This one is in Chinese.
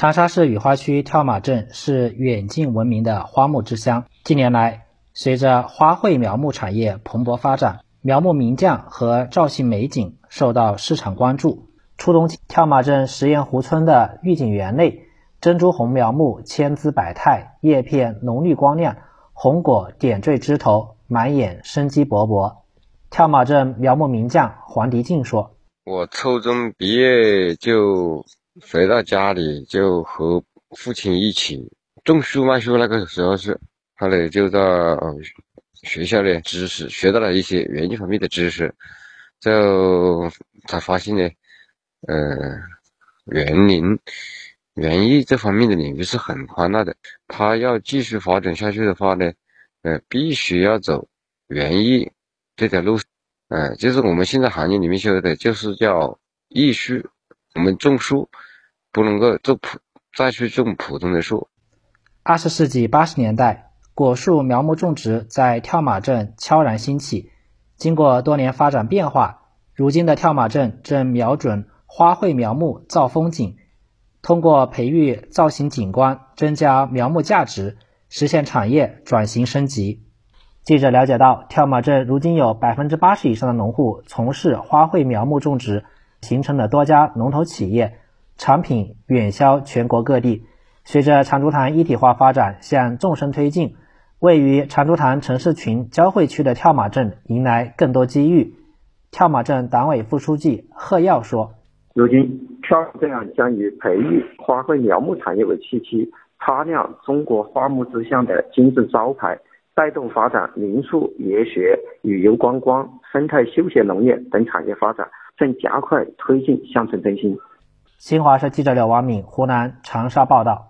长沙市雨花区跳马镇是远近闻名的花木之乡。近年来，随着花卉苗木产业蓬勃发展，苗木名匠和造型美景受到市场关注。初冬，跳马镇石岩湖村的御景园内，珍珠红苗木千姿百态，叶片浓绿光亮，红果点缀枝头，满眼生机勃勃。跳马镇苗木名匠黄迪静说：“我初中毕业就。”回到家里就和父亲一起种树卖树。那个时候是，后来就在学校的知识学到了一些园艺方面的知识，就才发现呢，呃，园林园艺这方面的领域是很宽大的。他要继续发展下去的话呢，呃，必须要走园艺这条路。呃，就是我们现在行业里面说的，就是叫艺术。我们种树不能够种普再去种普通的树。二十世纪八十年代，果树苗木种植在跳马镇悄然兴起。经过多年发展变化，如今的跳马镇正瞄准花卉苗木造风景，通过培育造型景观，增加苗木价值，实现产业转型升级。记者了解到，跳马镇如今有百分之八十以上的农户从事花卉苗木种植。形成了多家龙头企业，产品远销全国各地。随着长株潭一体化发展向纵深推进，位于长株潭城市群交汇区的跳马镇迎来更多机遇。跳马镇党委副书记贺耀说：“如今，跳马镇将以培育花卉苗木产业为契机，擦亮中国花木之乡的金字招牌，带动发展民宿、研学、旅游观光、生态休闲农业等产业发展。”正加快推进乡村振兴。新华社记者刘王敏湖南长沙报道。